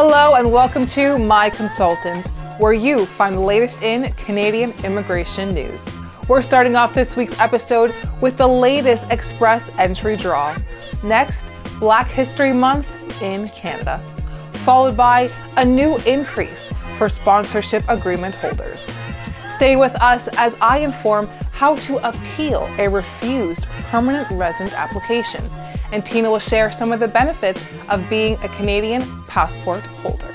Hello, and welcome to My Consultant, where you find the latest in Canadian immigration news. We're starting off this week's episode with the latest express entry draw. Next, Black History Month in Canada, followed by a new increase for sponsorship agreement holders. Stay with us as I inform how to appeal a refused permanent resident application, and Tina will share some of the benefits of being a Canadian passport holder.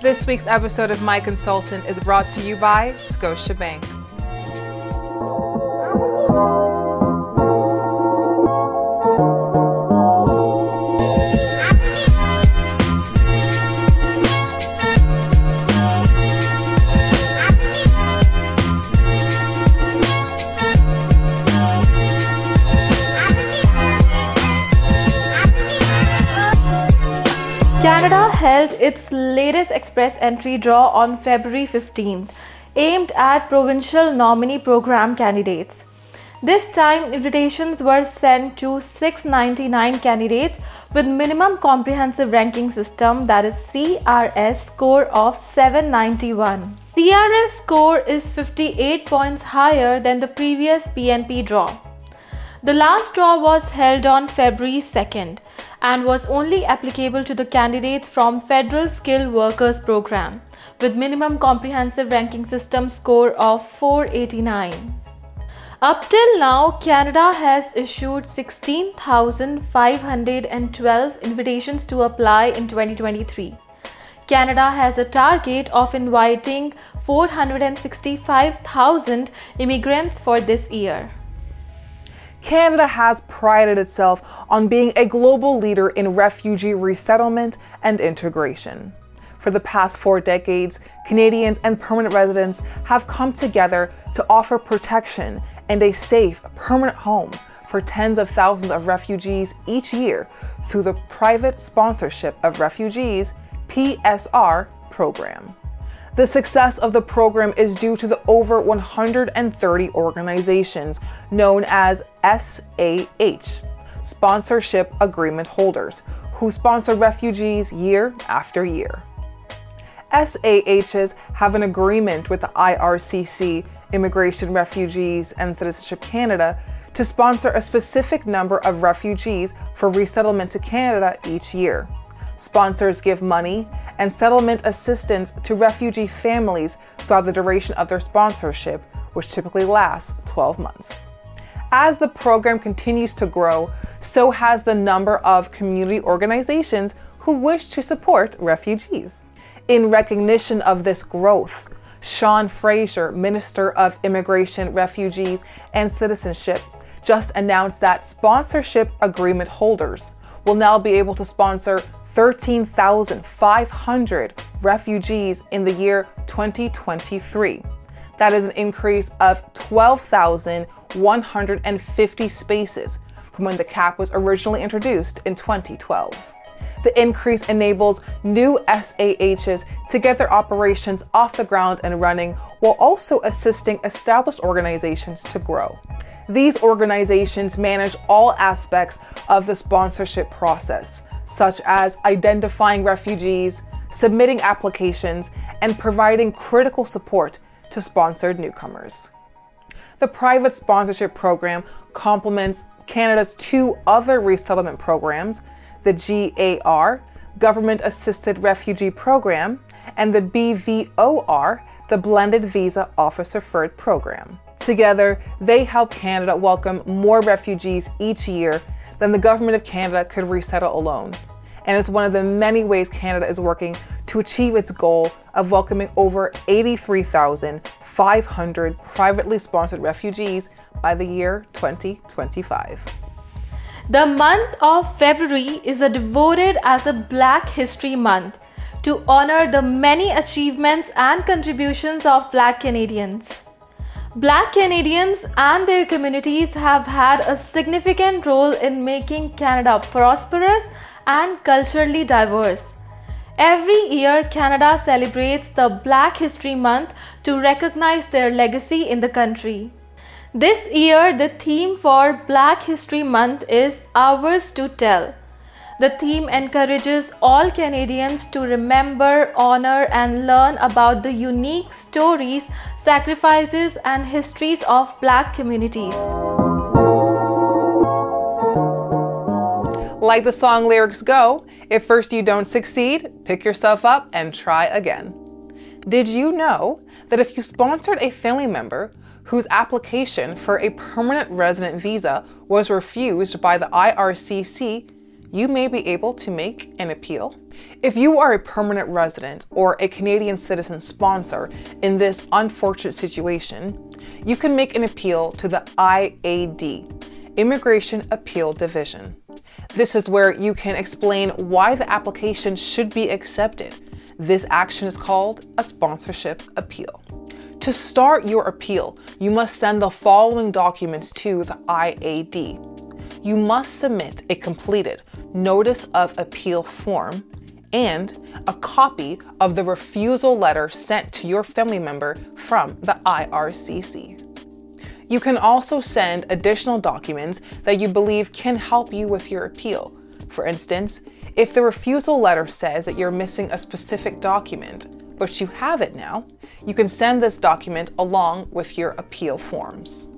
This week's episode of My Consultant is brought to you by Scotiabank. Canada held its latest express entry draw on February 15th, aimed at provincial nominee program candidates. This time, invitations were sent to 699 candidates with minimum comprehensive ranking system that is CRS score of 791. CRS score is 58 points higher than the previous PNP draw. The last draw was held on February 2nd and was only applicable to the candidates from Federal Skilled Workers Program with minimum comprehensive ranking system score of 489. Up till now, Canada has issued 16,512 invitations to apply in 2023. Canada has a target of inviting 465,000 immigrants for this year. Canada has prided itself on being a global leader in refugee resettlement and integration. For the past four decades, Canadians and permanent residents have come together to offer protection and a safe, permanent home for tens of thousands of refugees each year through the Private Sponsorship of Refugees PSR program. The success of the program is due to the over 130 organizations known as SAH, Sponsorship Agreement Holders, who sponsor refugees year after year. SAHs have an agreement with the IRCC, Immigration, Refugees, and Citizenship Canada, to sponsor a specific number of refugees for resettlement to Canada each year. Sponsors give money and settlement assistance to refugee families throughout the duration of their sponsorship, which typically lasts 12 months. As the program continues to grow, so has the number of community organizations who wish to support refugees. In recognition of this growth, Sean Fraser, Minister of Immigration, Refugees, and Citizenship, just announced that sponsorship agreement holders will now be able to sponsor 13,500 refugees in the year 2023. That is an increase of 12,150 spaces from when the cap was originally introduced in 2012. The increase enables new SAHs to get their operations off the ground and running while also assisting established organizations to grow. These organizations manage all aspects of the sponsorship process, such as identifying refugees, submitting applications, and providing critical support to sponsored newcomers. The private sponsorship program complements Canada's two other resettlement programs the GAR, Government Assisted Refugee Program, and the BVOR, the Blended Visa Office Referred Program. Together, they help Canada welcome more refugees each year than the Government of Canada could resettle alone. And it's one of the many ways Canada is working to achieve its goal of welcoming over 83,500 privately sponsored refugees by the year 2025. The month of February is devoted as a Black History Month to honor the many achievements and contributions of Black Canadians. Black Canadians and their communities have had a significant role in making Canada prosperous and culturally diverse. Every year, Canada celebrates the Black History Month to recognize their legacy in the country. This year, the theme for Black History Month is Ours to Tell. The theme encourages all Canadians to remember, honor, and learn about the unique stories, sacrifices, and histories of Black communities. Like the song lyrics go, if first you don't succeed, pick yourself up and try again. Did you know that if you sponsored a family member whose application for a permanent resident visa was refused by the IRCC, you may be able to make an appeal? If you are a permanent resident or a Canadian citizen sponsor in this unfortunate situation, you can make an appeal to the IAD, Immigration Appeal Division. This is where you can explain why the application should be accepted. This action is called a sponsorship appeal. To start your appeal, you must send the following documents to the IAD. You must submit a completed Notice of Appeal form and a copy of the refusal letter sent to your family member from the IRCC. You can also send additional documents that you believe can help you with your appeal. For instance, if the refusal letter says that you're missing a specific document, but you have it now, you can send this document along with your appeal forms.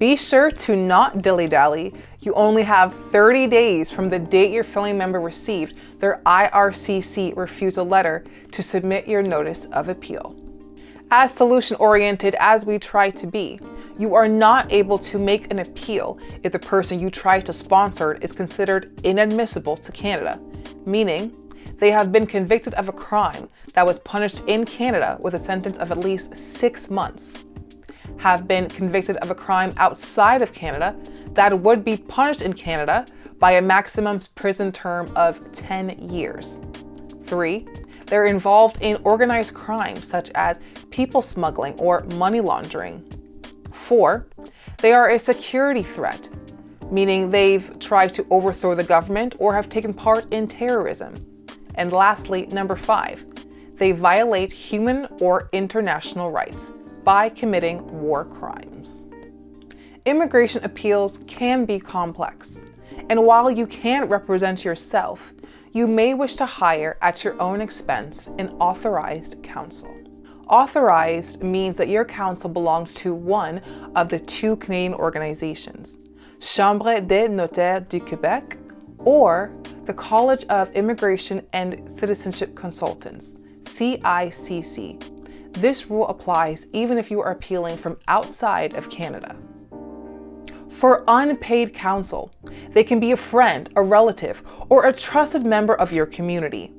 Be sure to not dilly dally. You only have 30 days from the date your family member received their IRCC refusal letter to submit your notice of appeal. As solution oriented as we try to be, you are not able to make an appeal if the person you try to sponsor is considered inadmissible to Canada, meaning they have been convicted of a crime that was punished in Canada with a sentence of at least six months, have been convicted of a crime outside of Canada that would be punished in Canada by a maximum prison term of 10 years. Three, they're involved in organized crime such as people smuggling or money laundering. Four, they are a security threat, meaning they've tried to overthrow the government or have taken part in terrorism. And lastly, number five, they violate human or international rights by committing war crimes. Immigration appeals can be complex, and while you can't represent yourself, you may wish to hire at your own expense an authorized counsel. Authorized means that your counsel belongs to one of the two Canadian organizations, Chambre des Notaires du Québec or the College of Immigration and Citizenship Consultants, CICC. This rule applies even if you are appealing from outside of Canada. For unpaid counsel, they can be a friend, a relative, or a trusted member of your community.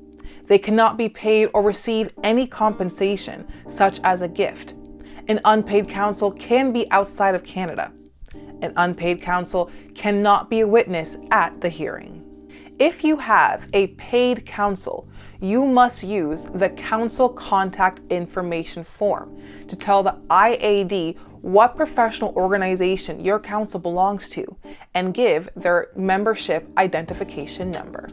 They cannot be paid or receive any compensation, such as a gift. An unpaid counsel can be outside of Canada. An unpaid counsel cannot be a witness at the hearing. If you have a paid counsel, you must use the Counsel contact information form to tell the IAD what professional organization your counsel belongs to and give their membership identification number.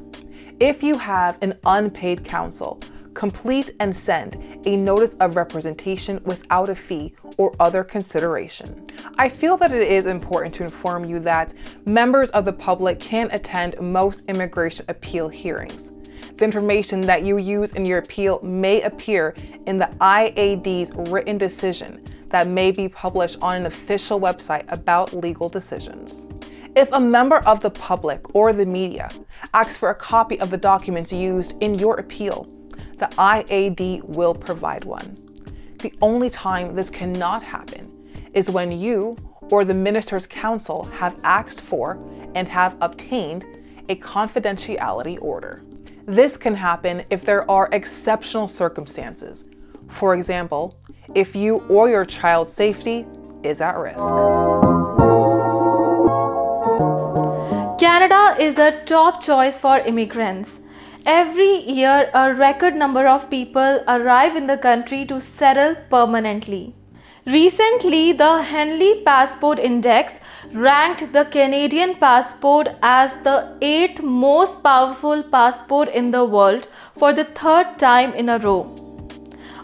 If you have an unpaid counsel, complete and send a notice of representation without a fee or other consideration. I feel that it is important to inform you that members of the public can attend most immigration appeal hearings. The information that you use in your appeal may appear in the IAD's written decision that may be published on an official website about legal decisions. If a member of the public or the media asks for a copy of the documents used in your appeal, the IAD will provide one. The only time this cannot happen is when you or the minister's counsel have asked for and have obtained a confidentiality order. This can happen if there are exceptional circumstances. For example, if you or your child's safety is at risk. Canada is a top choice for immigrants. Every year, a record number of people arrive in the country to settle permanently. Recently, the Henley Passport Index ranked the Canadian passport as the eighth most powerful passport in the world for the third time in a row.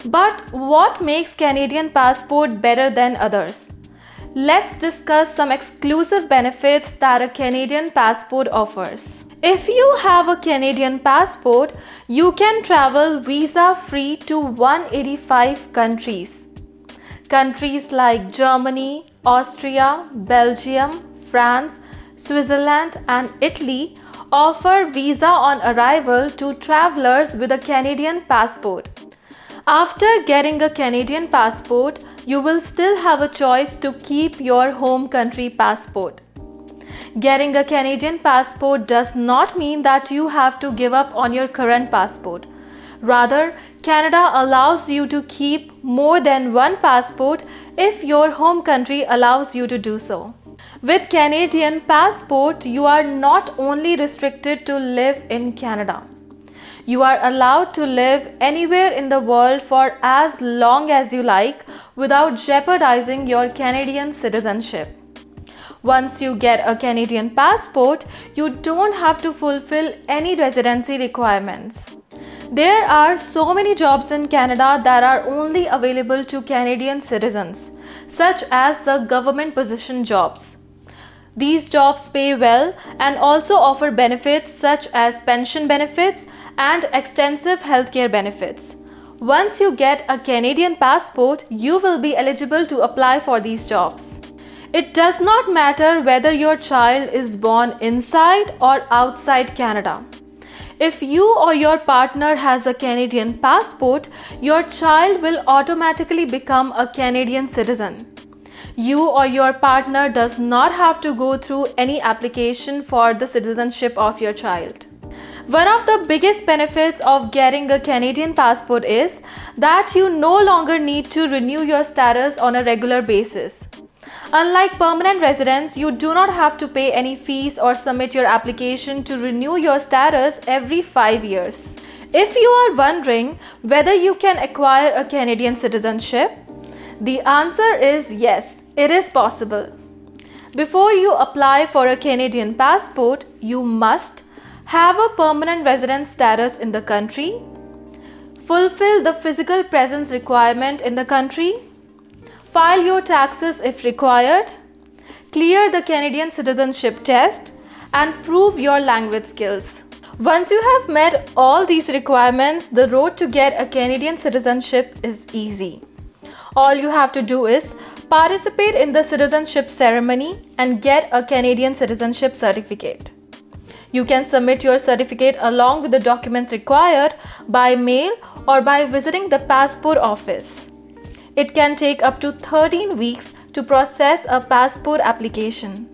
But what makes Canadian passport better than others? Let's discuss some exclusive benefits that a Canadian passport offers. If you have a Canadian passport, you can travel visa free to 185 countries. Countries like Germany, Austria, Belgium, France, Switzerland, and Italy offer visa on arrival to travelers with a Canadian passport. After getting a Canadian passport, you will still have a choice to keep your home country passport. Getting a Canadian passport does not mean that you have to give up on your current passport. Rather, Canada allows you to keep more than one passport if your home country allows you to do so. With Canadian passport, you are not only restricted to live in Canada. You are allowed to live anywhere in the world for as long as you like without jeopardizing your Canadian citizenship. Once you get a Canadian passport, you don't have to fulfill any residency requirements. There are so many jobs in Canada that are only available to Canadian citizens, such as the government position jobs. These jobs pay well and also offer benefits such as pension benefits and extensive healthcare benefits. Once you get a Canadian passport, you will be eligible to apply for these jobs. It does not matter whether your child is born inside or outside Canada. If you or your partner has a Canadian passport, your child will automatically become a Canadian citizen. You or your partner does not have to go through any application for the citizenship of your child. One of the biggest benefits of getting a Canadian passport is that you no longer need to renew your status on a regular basis. Unlike permanent residents, you do not have to pay any fees or submit your application to renew your status every 5 years. If you are wondering whether you can acquire a Canadian citizenship, the answer is yes, it is possible. Before you apply for a Canadian passport, you must have a permanent resident status in the country, fulfill the physical presence requirement in the country, file your taxes if required, clear the Canadian citizenship test, and prove your language skills. Once you have met all these requirements, the road to get a Canadian citizenship is easy. All you have to do is participate in the citizenship ceremony and get a Canadian citizenship certificate. You can submit your certificate along with the documents required by mail or by visiting the passport office. It can take up to 13 weeks to process a passport application.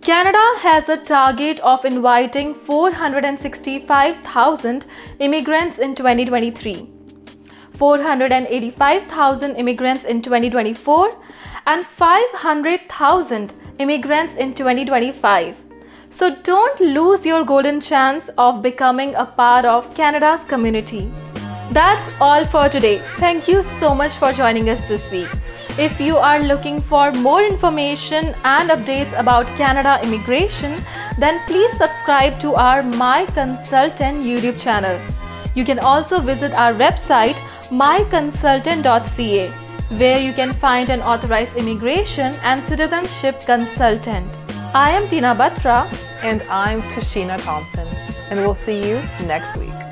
Canada has a target of inviting 465,000 immigrants in 2023, 485,000 immigrants in 2024, and 500,000 immigrants in 2025. So don't lose your golden chance of becoming a part of Canada's community. That's all for today. Thank you so much for joining us this week. If you are looking for more information and updates about Canada immigration, then please subscribe to our My Consultant YouTube channel. You can also visit our website myconsultant.ca where you can find an authorized immigration and citizenship consultant. I am Tina Batra And I'm Tashina Thompson. And we'll see you next week.